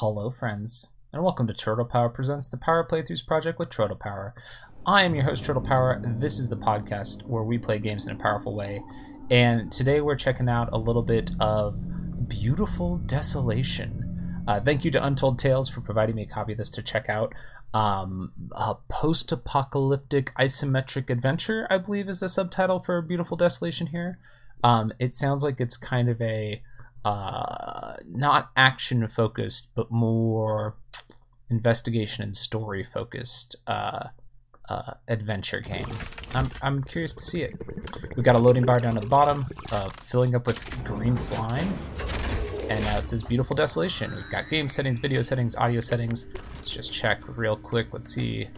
Hello, friends, and welcome to Turtle Power Presents the Power Playthroughs Project with Turtle Power. I am your host, Turtle Power. This is the podcast where we play games in a powerful way. And today we're checking out a little bit of Beautiful Desolation. Uh, thank you to Untold Tales for providing me a copy of this to check out. Um, a post apocalyptic isometric adventure, I believe, is the subtitle for Beautiful Desolation here. Um, it sounds like it's kind of a uh, not action focused, but more investigation and story focused uh, uh, adventure game. I'm, I'm curious to see it. We've got a loading bar down at the bottom, uh, filling up with green slime. And now it says Beautiful Desolation. We've got game settings, video settings, audio settings. Let's just check real quick. Let's see.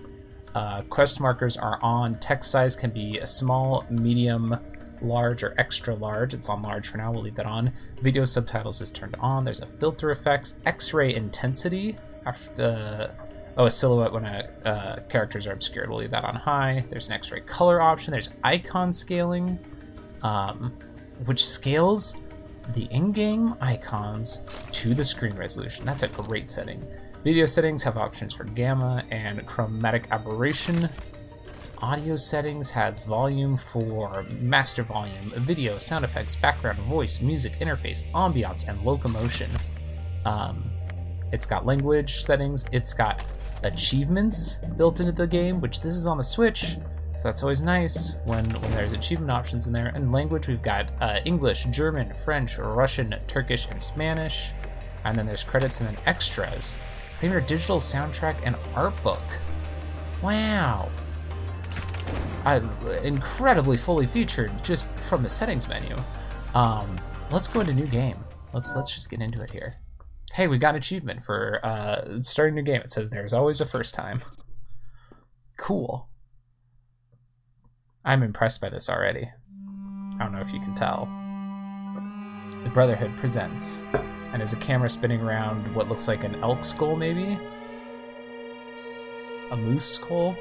Uh, quest markers are on. Text size can be a small, medium, large, or extra large. It's on large for now. We'll leave that on. Video subtitles is turned on. There's a filter effects, X-ray intensity. After, oh, a silhouette when a, uh, characters are obscured. We'll leave that on high. There's an X-ray color option. There's icon scaling, um, which scales the in-game icons to the screen resolution. That's a great setting. Video settings have options for gamma and chromatic aberration. Audio settings has volume for master volume, video, sound effects, background, voice, music, interface, ambiance, and locomotion. Um, it's got language settings. It's got achievements built into the game, which this is on the Switch. So that's always nice when, when there's achievement options in there. And language, we've got uh, English, German, French, Russian, Turkish, and Spanish. And then there's credits and then extras. Your digital soundtrack and art book. Wow. I'm incredibly fully featured just from the settings menu. Um, let's go into new game. Let's let's just get into it here. Hey, we got achievement for uh, starting a new game. It says there's always a first time. Cool. I'm impressed by this already. I don't know if you can tell. The Brotherhood presents, and there's a camera spinning around what looks like an elk skull, maybe? A moose skull?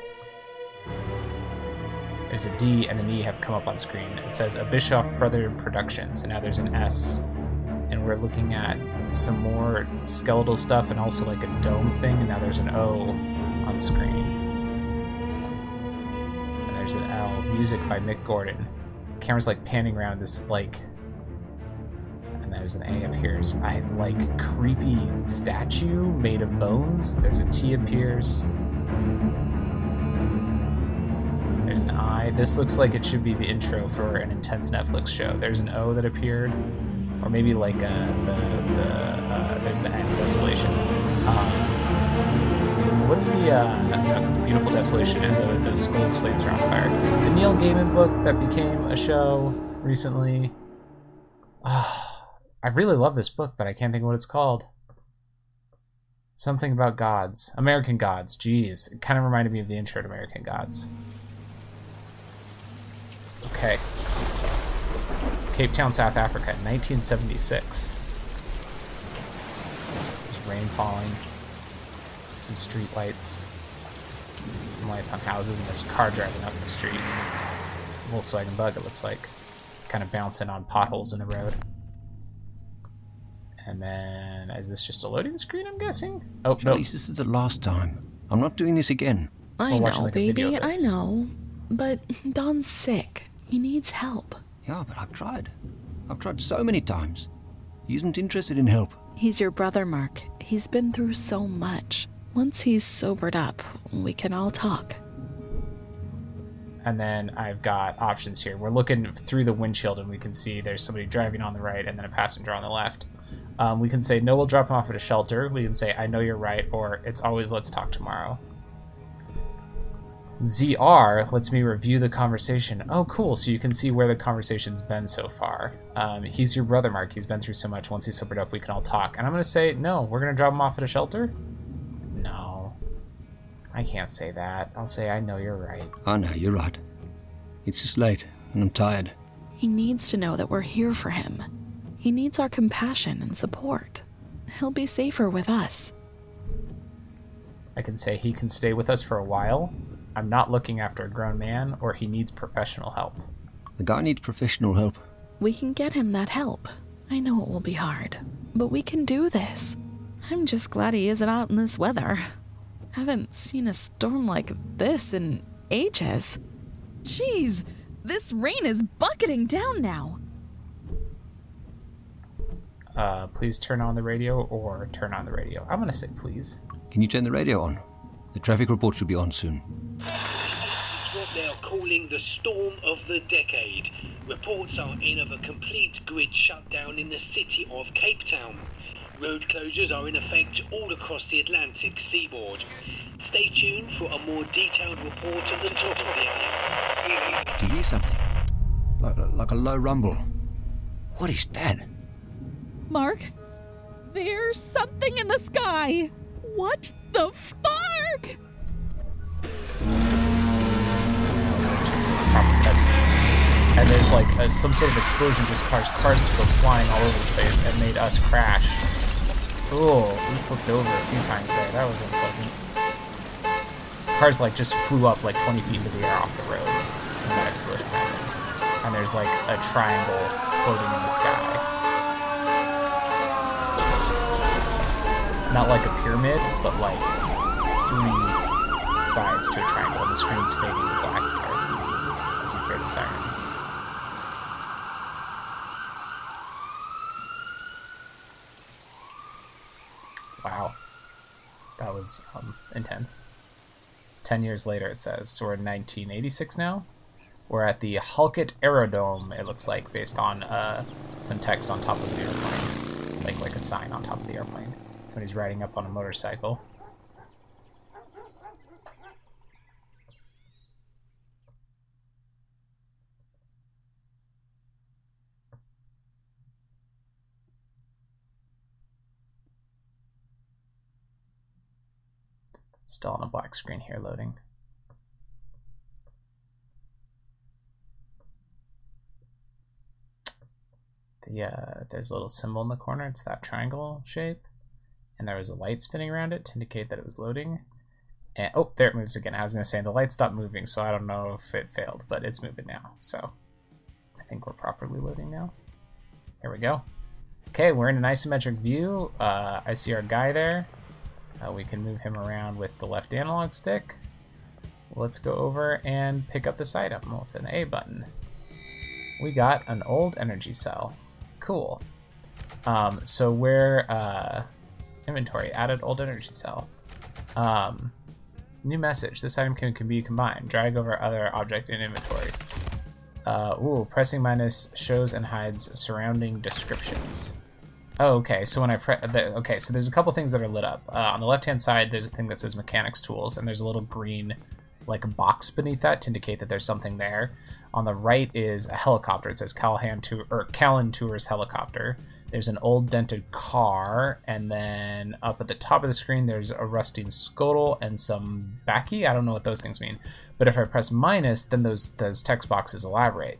There's a D and an E have come up on screen. It says a Bischoff Brother Productions, and now there's an S. And we're looking at some more skeletal stuff and also like a dome thing, and now there's an O on screen there's an L. Music by Mick Gordon. Camera's like panning around this like and there's an A appears. I like creepy statue made of bones. There's a T appears. There's an I. This looks like it should be the intro for an intense Netflix show. There's an O that appeared, or maybe like uh, the the uh, there's the desolation. Um, what's the uh that's beautiful desolation and the, the skull's flames are on fire the neil gaiman book that became a show recently oh, i really love this book but i can't think of what it's called something about gods american gods jeez it kind of reminded me of the intro to american gods okay cape town south africa 1976 there's, there's rain falling some street lights, some lights on houses, and there's a car driving up the street. Volkswagen Bug, it looks like. It's kind of bouncing on potholes in the road. And then, is this just a loading screen, I'm guessing? Oh, no. Nope. this is the last time. I'm not doing this again. I know, like baby, I know. But Don's sick. He needs help. Yeah, but I've tried. I've tried so many times. He isn't interested in help. He's your brother, Mark. He's been through so much. Once he's sobered up, we can all talk. And then I've got options here. We're looking through the windshield and we can see there's somebody driving on the right and then a passenger on the left. Um, we can say, no, we'll drop him off at a shelter. We can say, I know you're right, or it's always let's talk tomorrow. ZR lets me review the conversation. Oh, cool. So you can see where the conversation's been so far. Um, he's your brother, Mark. He's been through so much. Once he's sobered up, we can all talk. And I'm going to say, no, we're going to drop him off at a shelter? No. I can't say that. I'll say I know you're right. I know, you're right. It's just late, and I'm tired. He needs to know that we're here for him. He needs our compassion and support. He'll be safer with us. I can say he can stay with us for a while. I'm not looking after a grown man, or he needs professional help. The guy needs professional help. We can get him that help. I know it will be hard, but we can do this. I'm just glad he isn't out in this weather. Haven't seen a storm like this in ages. Jeez, this rain is bucketing down now. Uh, please turn on the radio or turn on the radio. I'm gonna say please. Can you turn the radio on? The traffic report should be on soon. It's what they are calling the storm of the decade. Reports are in of a complete grid shutdown in the city of Cape Town. Road closures are in effect all across the Atlantic seaboard. Stay tuned for a more detailed report at the top of the hour. Do you hear something? Like, like a low rumble. What is that? Mark, there's something in the sky. What the fuck? And there's like a, some sort of explosion just caused cars to go flying all over the place and made us crash. Oh, we flipped over a few times there. That was unpleasant. Cars like just flew up like 20 feet into the air off the road when that explosion happened. And there's like a triangle floating in the sky. Not like a pyramid, but like three sides to a triangle. The screen's fading to black sirens. Wow. That was um, intense. Ten years later, it says. So we're in 1986 now. We're at the Halkett Aerodrome, it looks like, based on uh, some text on top of the airplane. Like, like a sign on top of the airplane. Somebody's riding up on a motorcycle. Still on a black screen here loading. The, uh, there's a little symbol in the corner. It's that triangle shape. And there was a light spinning around it to indicate that it was loading. And, oh, there it moves again. I was going to say the light stopped moving, so I don't know if it failed, but it's moving now. So I think we're properly loading now. Here we go. Okay, we're in an isometric view. Uh, I see our guy there. Uh, we can move him around with the left analog stick. Let's go over and pick up this item with an A button. We got an old energy cell. Cool. Um, so we're uh, inventory added old energy cell. Um, new message. This item can, can be combined. Drag over other object in inventory. Uh, ooh, pressing minus shows and hides surrounding descriptions. Oh, okay. So when I press, okay, so there's a couple things that are lit up. Uh, on the left-hand side, there's a thing that says mechanics tools, and there's a little green, like box beneath that to indicate that there's something there. On the right is a helicopter. It says Callahan to or Callan Tours helicopter. There's an old dented car, and then up at the top of the screen, there's a rusting scuttle and some bakkie. I don't know what those things mean, but if I press minus, then those those text boxes elaborate.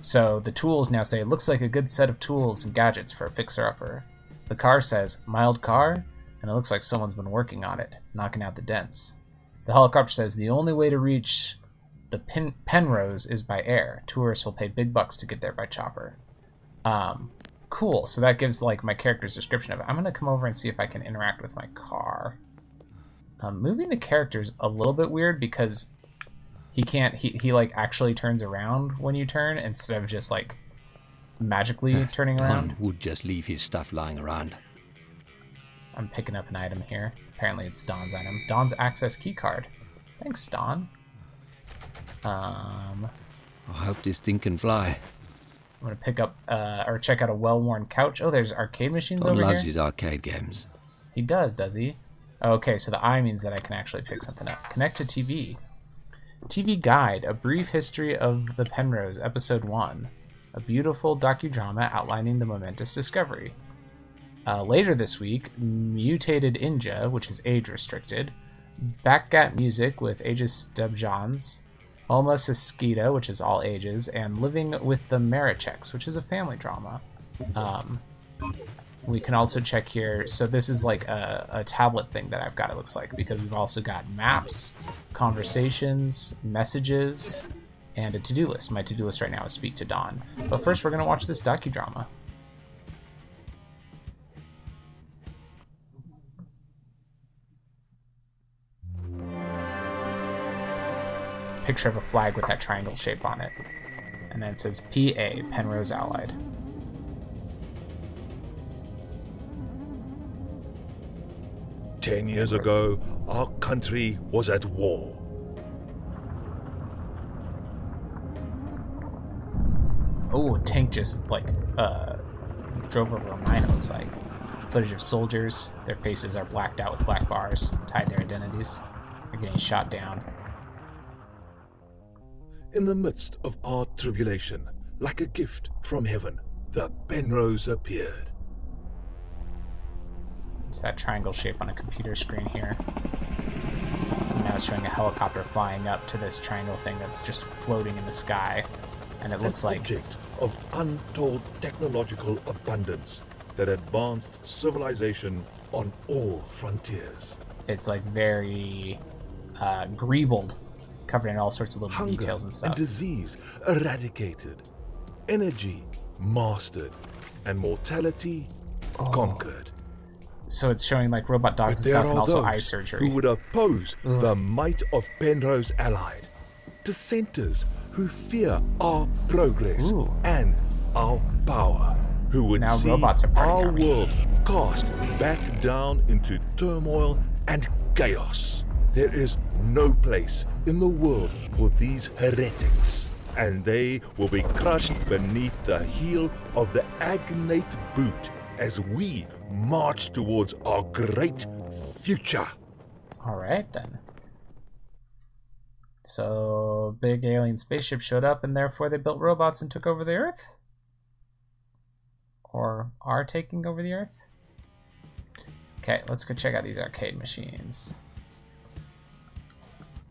So the tools now say, looks like a good set of tools and gadgets for a fixer-upper. The car says, mild car, and it looks like someone's been working on it, knocking out the dents. The helicopter says, the only way to reach the Pen- Penrose is by air. Tourists will pay big bucks to get there by chopper. Um, cool, so that gives like my character's description of it. I'm to come over and see if I can interact with my car. Um, moving the character's a little bit weird because he can't he, he like actually turns around when you turn instead of just like magically turning around. Don would just leave his stuff lying around. i'm picking up an item here. Apparently it's don's item. Don's access key card. Thanks don um I hope this thing can fly. i'm gonna pick up uh or check out a well-worn couch. Oh there's arcade machines Don over loves here. his arcade games. he does does he? Okay so the i means that i can actually pick something up. Connect to tv TV Guide, A Brief History of the Penrose, Episode 1. A beautiful docudrama outlining the momentous discovery. Uh, later this week, Mutated Inja, which is age restricted. Backgat Music with Aegis Debjans. Alma Siskita, which is all ages. And Living with the Maricheks, which is a family drama. Um, we can also check here. So this is like a, a tablet thing that I've got, it looks like, because we've also got maps, conversations, messages, and a to-do list. My to-do list right now is speak to Don. But first, we're going to watch this docudrama. Picture of a flag with that triangle shape on it. And then it says PA, Penrose Allied. Ten years ago, our country was at war. Oh, a tank just like uh, drove over a mine. It looks like footage of soldiers. Their faces are blacked out with black bars, tied their identities. They're getting shot down. In the midst of our tribulation, like a gift from heaven, the Penrose appeared. It's that triangle shape on a computer screen here. And now it's showing a helicopter flying up to this triangle thing that's just floating in the sky. And it looks An like object of untold technological abundance that advanced civilization on all frontiers. it's like very uh, greebled, covered in all sorts of little Hunger details and stuff. And disease eradicated, energy mastered, and mortality Oh. conquered. So it's showing like robot dogs But and stuff, and also eye surgery. who would oppose mm. the might of Penrose Allied. Dissenters who fear our progress Ooh. and our power. Who would Now see robots are part of the our army. world cast back down into turmoil and chaos. There is no place in the world for these heretics. And they will be crushed beneath the heel of the Agnet boot as we march towards our great future. All right then. So big alien spaceship showed up, and therefore they built robots and took over the Earth, or are taking over the Earth. Okay, let's go check out these arcade machines.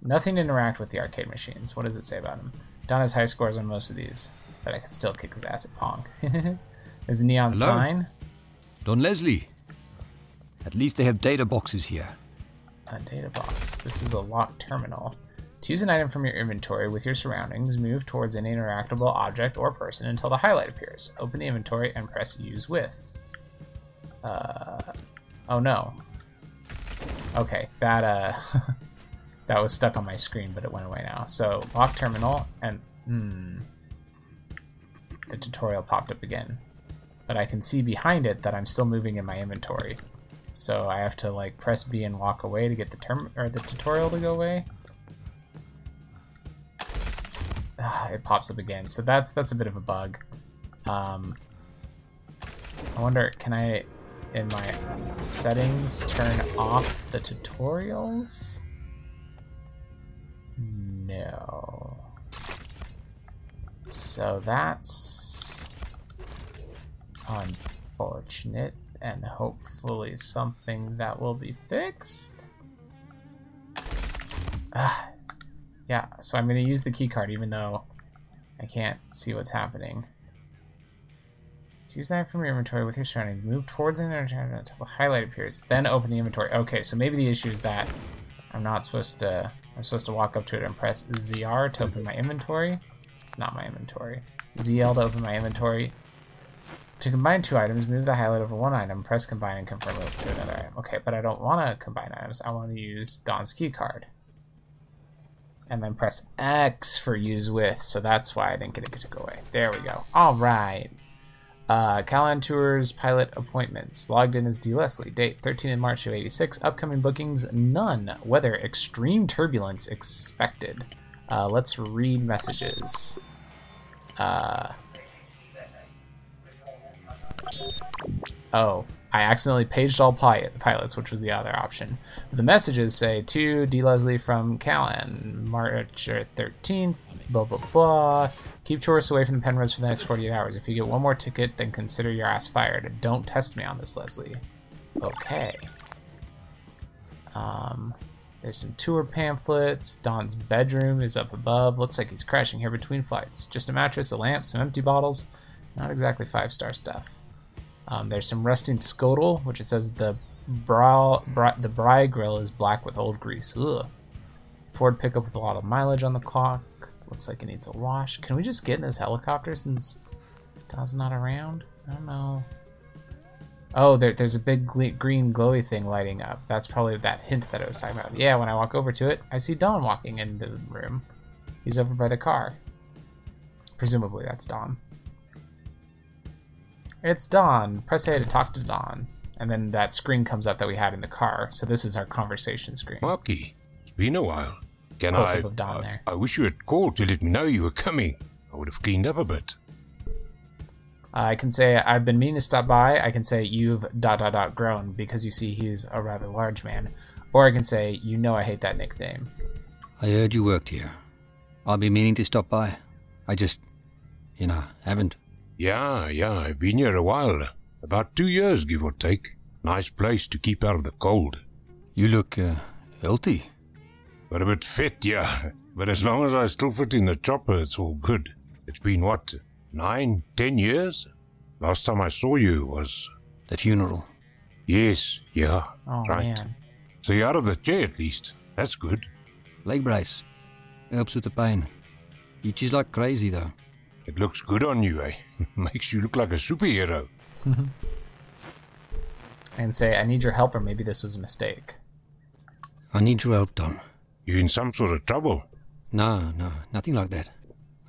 Nothing to interact with the arcade machines. What does it say about them? Don has high scores on most of these, but I can still kick his ass at Pong. There's a neon Hello? sign. Don Leslie. At least they have data boxes here. A data box. This is a locked terminal. To use an item from your inventory with your surroundings, move towards an interactable object or person until the highlight appears. Open the inventory and press use with. Uh, oh no. Okay, that uh, that was stuck on my screen, but it went away now. So lock terminal and hmm, the tutorial popped up again, but I can see behind it that I'm still moving in my inventory. So I have to like press B and walk away to get the term or the tutorial to go away. Ah, it pops up again. So that's that's a bit of a bug. Um, I wonder, can I, in my settings, turn off the tutorials? No. So that's unfortunate and hopefully something that will be fixed. Ah, yeah, so I'm going to use the key card even though I can't see what's happening. To use that from your inventory with your surroundings, move towards the inventory until the highlight appears, then open the inventory. Okay, so maybe the issue is that I'm not supposed to. I'm supposed to walk up to it and press ZR to open my inventory. It's not my inventory. ZL to open my inventory. To combine two items, move the highlight over one item, press combine, and confirm it to another item. Okay, but I don't want to combine items. I want to use Don's key card. And then press X for use with, so that's why I didn't get it to go away. There we go. All right. Uh, Callan Tours pilot appointments. Logged in as D. Leslie. Date 13 in March of 86. Upcoming bookings none. Weather extreme turbulence expected. Uh, let's read messages. Uh, oh, I accidentally paged all pi- pilots, which was the other option. The messages say to D. Leslie from Callan, March 13th, blah blah blah. Keep tourists away from the Penrose for the next 48 hours. If you get one more ticket, then consider your ass fired. Don't test me on this, Leslie. Okay. Um, there's some tour pamphlets. Don's bedroom is up above. Looks like he's crashing here between flights. Just a mattress, a lamp, some empty bottles. Not exactly five star stuff. Um, there's some rusting scuttle, which it says the bra, bra the braai grill is black with old grease. Ugh. Ford pickup with a lot of mileage on the clock. Looks like it needs a wash. Can we just get in this helicopter since Don's not around? I don't know. Oh, there, there's a big green glowy thing lighting up. That's probably that hint that I was talking about. Yeah, when I walk over to it, I see Don walking in the room. He's over by the car. Presumably that's Don. It's Don. Press A to talk to Don. And then that screen comes up that we had in the car. So this is our conversation screen. Marky, it's been a while. Can Close I, up of Don I- uh, there. I wish you had called to let me know you were coming. I would have cleaned up a bit. I can say I've been meaning to stop by. I can say you've dot dot dot grown because you see he's a rather large man. Or I can say you know I hate that nickname. I heard you worked here. I'll be meaning to stop by. I just, you know, haven't. Yeah, yeah, I've been here a while. About two years, give or take. Nice place to keep out of the cold. You look, uh, healthy. But a bit fit, yeah. But as long as I still fit in the chopper, it's all good. It's been what, nine, ten years? Last time I saw you was. The funeral. Yes, yeah. Oh right. man. So you're out of the chair at least. That's good. Leg brace. Helps with the pain. Itches like crazy though. It looks good on you, eh? Makes you look like a superhero. And say I need your help or maybe this was a mistake. I need your help, Don. You in some sort of trouble? No, no, nothing like that.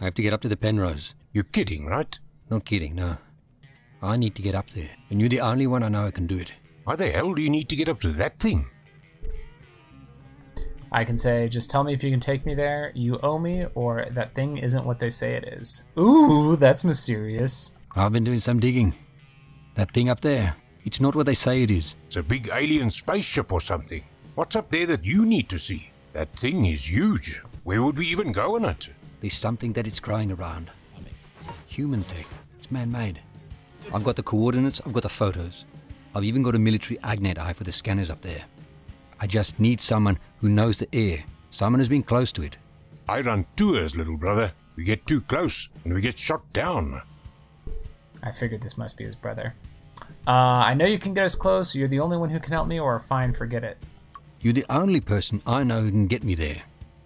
I have to get up to the Penrose. You're kidding, right? Not kidding, no. I need to get up there, and you're the only one I know who can do it. Why the hell do you need to get up to that thing? I can say just tell me if you can take me there, you owe me, or that thing isn't what they say it is. Ooh, that's mysterious. I've been doing some digging. That thing up there, it's not what they say it is. It's a big alien spaceship or something. What's up there that you need to see? That thing is huge. Where would we even go in it? There's something that it's growing around. I mean human tech. It's man-made. I've got the coordinates, I've got the photos. I've even got a military agnet eye for the scanners up there. I just need someone who knows the air. Someone who's been close to it. I run tours, little brother. We get too close and we get shot down. I figured this must be his brother. Uh, I know you can get us close. You're the only one who can help me, or fine, forget it. You're the only person I know who can get me there.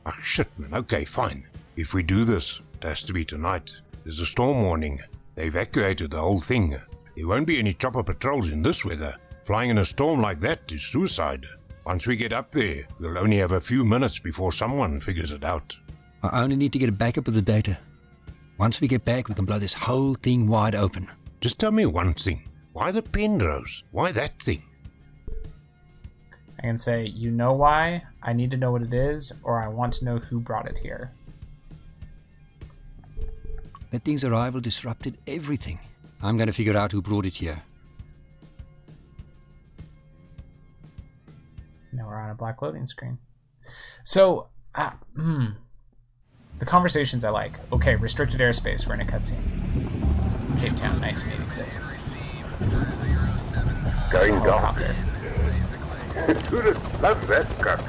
Ah, shit, man. Okay, fine. If we do this, it has to be tonight. There's a storm warning. They evacuated the whole thing. There won't be any chopper patrols in this weather. Flying in a storm like that is suicide. Once we get up there, we'll only have a few minutes before someone figures it out. I only need to get a backup of the data. Once we get back, we can blow this whole thing wide open. Just tell me one thing. Why the Penrose? Why that thing? I can say, you know why? I need to know what it is, or I want to know who brought it here. That thing's arrival disrupted everything. I'm going to figure out who brought it here. Now we're on a black loading screen. So, uh, hmm. The conversations I like. Okay, restricted airspace. We're in a cutscene. Cape Town, 1986. Going down. Helicopter. Tourists love that cut.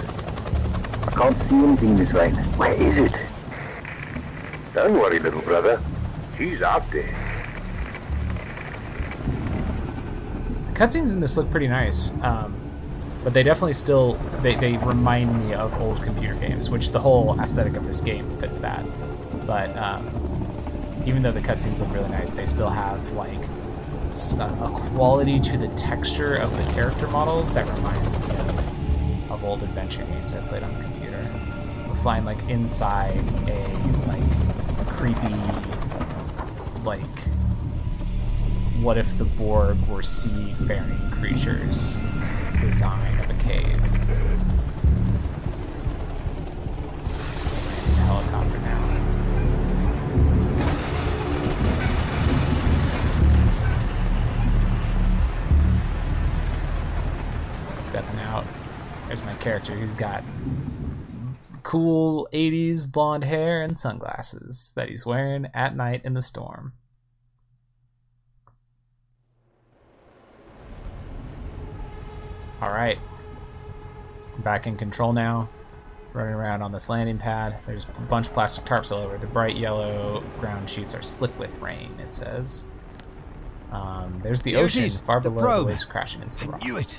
I can't see anything, Miss Wayne. Where is it? Don't worry, little brother. She's out there. The cutscenes in this look pretty nice, um, but they definitely still they, they remind me of old computer games, which the whole aesthetic of this game fits that. But um, even though the cutscenes look really nice, they still have like a quality to the texture of the character models that reminds me of, of old adventure games I played on the computer. We're flying like inside a like creepy like what if the Borg were seafaring creatures design of a cave. Helicopter now. Stepping out. There's my character. He's got cool 80s blonde hair and sunglasses that he's wearing at night in the storm. All right. Back in control now. Running around on this landing pad. There's a bunch of plastic tarps all over. The bright yellow ground sheets are slick with rain, it says. Um, there's the Here ocean is, far the below probe. the waves crashing into the rocks.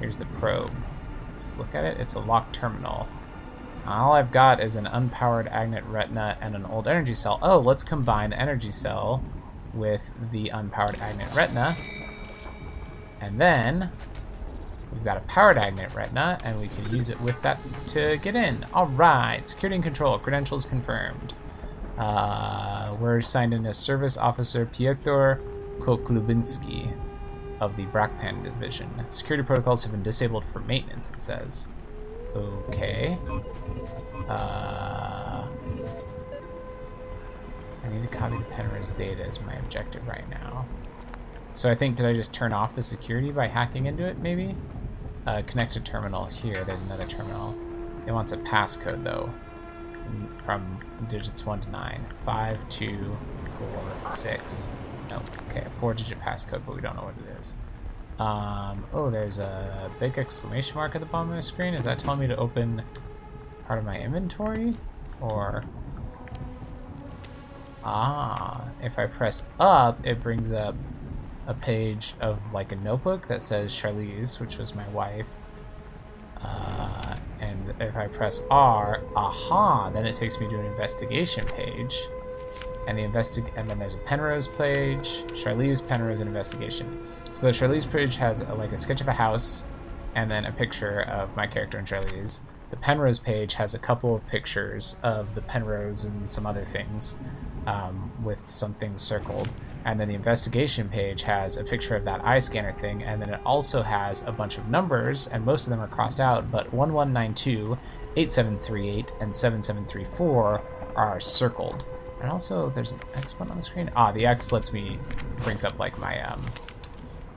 Here's the probe. Let's look at it. It's a locked terminal. All I've got is an unpowered Agnet Retina and an old energy cell. Oh, let's combine the energy cell with the unpowered Agnet Retina. And then We've got a powered Agnet Retina, and we can use it with that to get in. All right, security and control, credentials confirmed. Uh, we're signed in as Service Officer Piotr Koklubinski of the Brakpan Division. Security protocols have been disabled for maintenance, it says. Okay. Uh, I need to copy the Penrose data as my objective right now. So I think, did I just turn off the security by hacking into it, maybe? Uh, connect to terminal here. There's another terminal. It wants a passcode, though, from digits 1 to 9. 5, 2, 4, 6. Nope. Okay, four-digit passcode, but we don't know what it is. Um, oh, there's a big exclamation mark at the bottom of the screen. Is that telling me to open part of my inventory? Or... Ah, if I press up, it brings up a page of like a notebook that says Charlize, which was my wife. Uh, and if I press R, aha, then it takes me to an investigation page. And the investig and then there's a Penrose page, Charlize, Penrose, and investigation. So the Charlize page has a, like a sketch of a house, and then a picture of my character and Charlize. The Penrose page has a couple of pictures of the Penrose and some other things, um, with some things circled. And then the investigation page has a picture of that eye scanner thing, and then it also has a bunch of numbers, and most of them are crossed out, but 1192, 8738, and 7734 are circled. And also, there's an X button on the screen. Ah, the X lets me, brings up like my, um,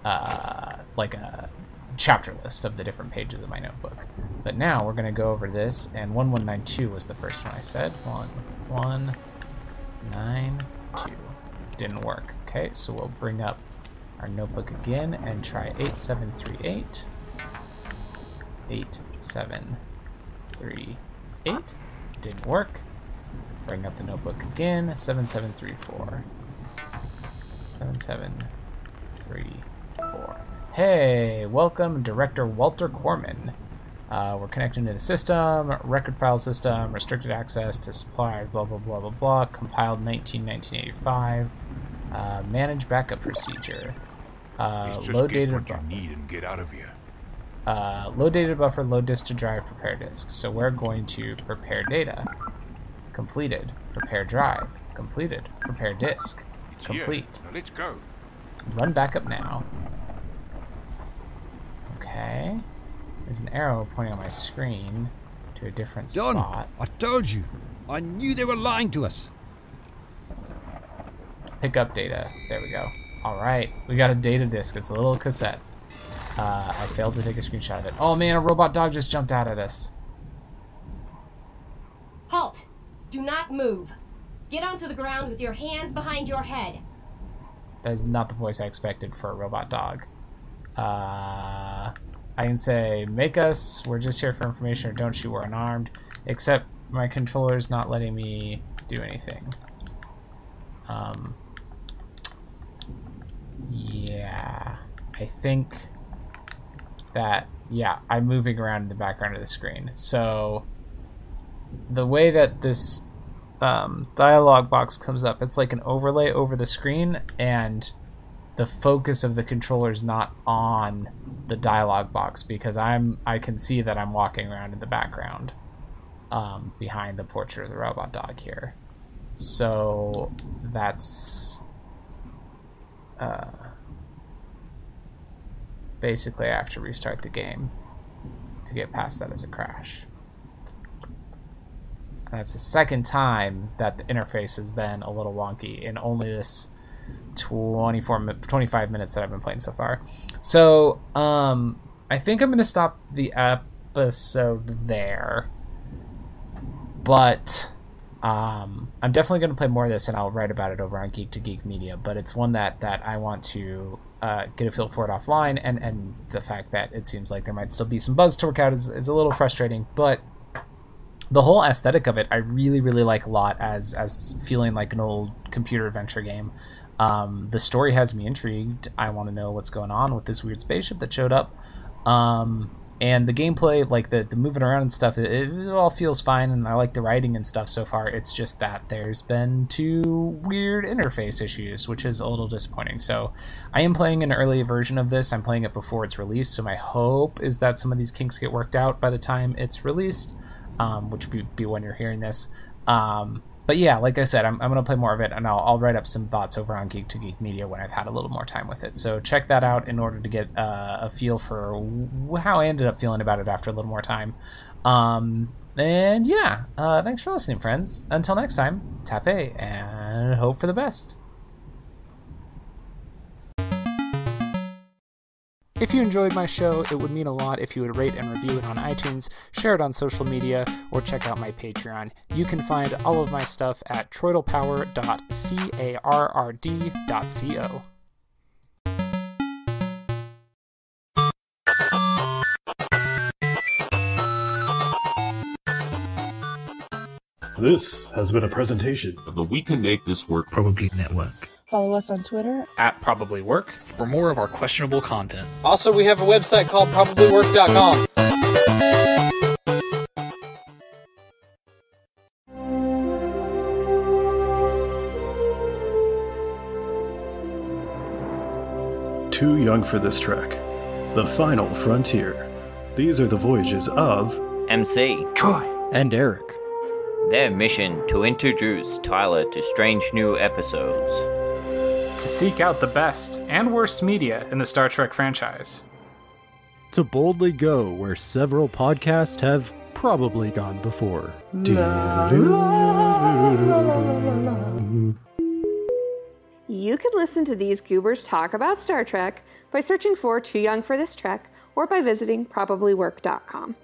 uh, like a chapter list of the different pages of my notebook. But now we're going to go over this, and 1192 was the first one I said. One, one, nine, two. Didn't work. Okay, so we'll bring up our notebook again and try 8738. 8738. Didn't work. Bring up the notebook again. 7734. 7734. Hey, welcome, Director Walter Corman. Uh, we're connecting to the system, record file system, restricted access to suppliers, blah, blah, blah, blah, blah. Compiled 19, 1985. Uh, manage backup procedure. Uh, It's low data what you buffer. need and get out of here. Uh, low data buffer, low disk to drive, prepare disk. So we're going to prepare data. Completed. Prepare drive. Completed. Prepare disk. It's Complete. Now let's go. Run backup now. Okay. There's an arrow pointing on my screen to a different Don, spot. I told you. I knew they were lying to us. Pick up data. There we go. All right, we got a data disk. It's a little cassette. Uh, I failed to take a screenshot of it. Oh man, a robot dog just jumped out at us. Halt! Do not move. Get onto the ground with your hands behind your head. That is not the voice I expected for a robot dog. Uh, I can say, make us, we're just here for information, or don't shoot, we're unarmed. Except my controller's not letting me do anything. Um, yeah, I think that, yeah, I'm moving around in the background of the screen. So, the way that this um, dialog box comes up, it's like an overlay over the screen, and the focus of the controller is not on the dialog box because I'm I can see that I'm walking around in the background um, behind the portrait of the robot dog here. So that's uh, basically I have to restart the game to get past that as a crash. And that's the second time that the interface has been a little wonky in only this 24 25 minutes that I've been playing so far. So, um I think I'm going to stop the episode there. But um I'm definitely going to play more of this and I'll write about it over on Geek to Geek Media, but it's one that that I want to uh, get a feel for it offline and and the fact that it seems like there might still be some bugs to work out is, is a little frustrating, but the whole aesthetic of it I really really like a lot as as feeling like an old computer adventure game. Um, the story has me intrigued. I want to know what's going on with this weird spaceship that showed up. Um, and the gameplay, like the, the moving around and stuff, it, it all feels fine, and I like the writing and stuff so far. It's just that there's been two weird interface issues, which is a little disappointing. So I am playing an early version of this. I'm playing it before it's released, so my hope is that some of these kinks get worked out by the time it's released, um, which would be, be when you're hearing this. Um, but yeah, like I said, I'm, I'm going to play more of it, and I'll, I'll write up some thoughts over on Geek to Geek Media when I've had a little more time with it. So check that out in order to get uh, a feel for how I ended up feeling about it after a little more time. Um, and yeah, uh, thanks for listening, friends. Until next time, tape and hope for the best. If you enjoyed my show, it would mean a lot if you would rate and review it on iTunes, share it on social media, or check out my Patreon. You can find all of my stuff at troidalpower.carrd.co. This has been a presentation of the We Can Make This Work Probably Network. Follow us on Twitter at Probably Work for more of our questionable content. Also, we have a website called probablywork.com. Too young for this trek. The final frontier. These are the voyages of MC, Troy, and Eric. Their mission to introduce Tyler to strange new episodes. To seek out the best and worst media in the Star Trek franchise. To boldly go where several podcasts have probably gone before. You can listen to these goobers talk about Star Trek by searching for Too Young for This Trek or by visiting probablywork.com.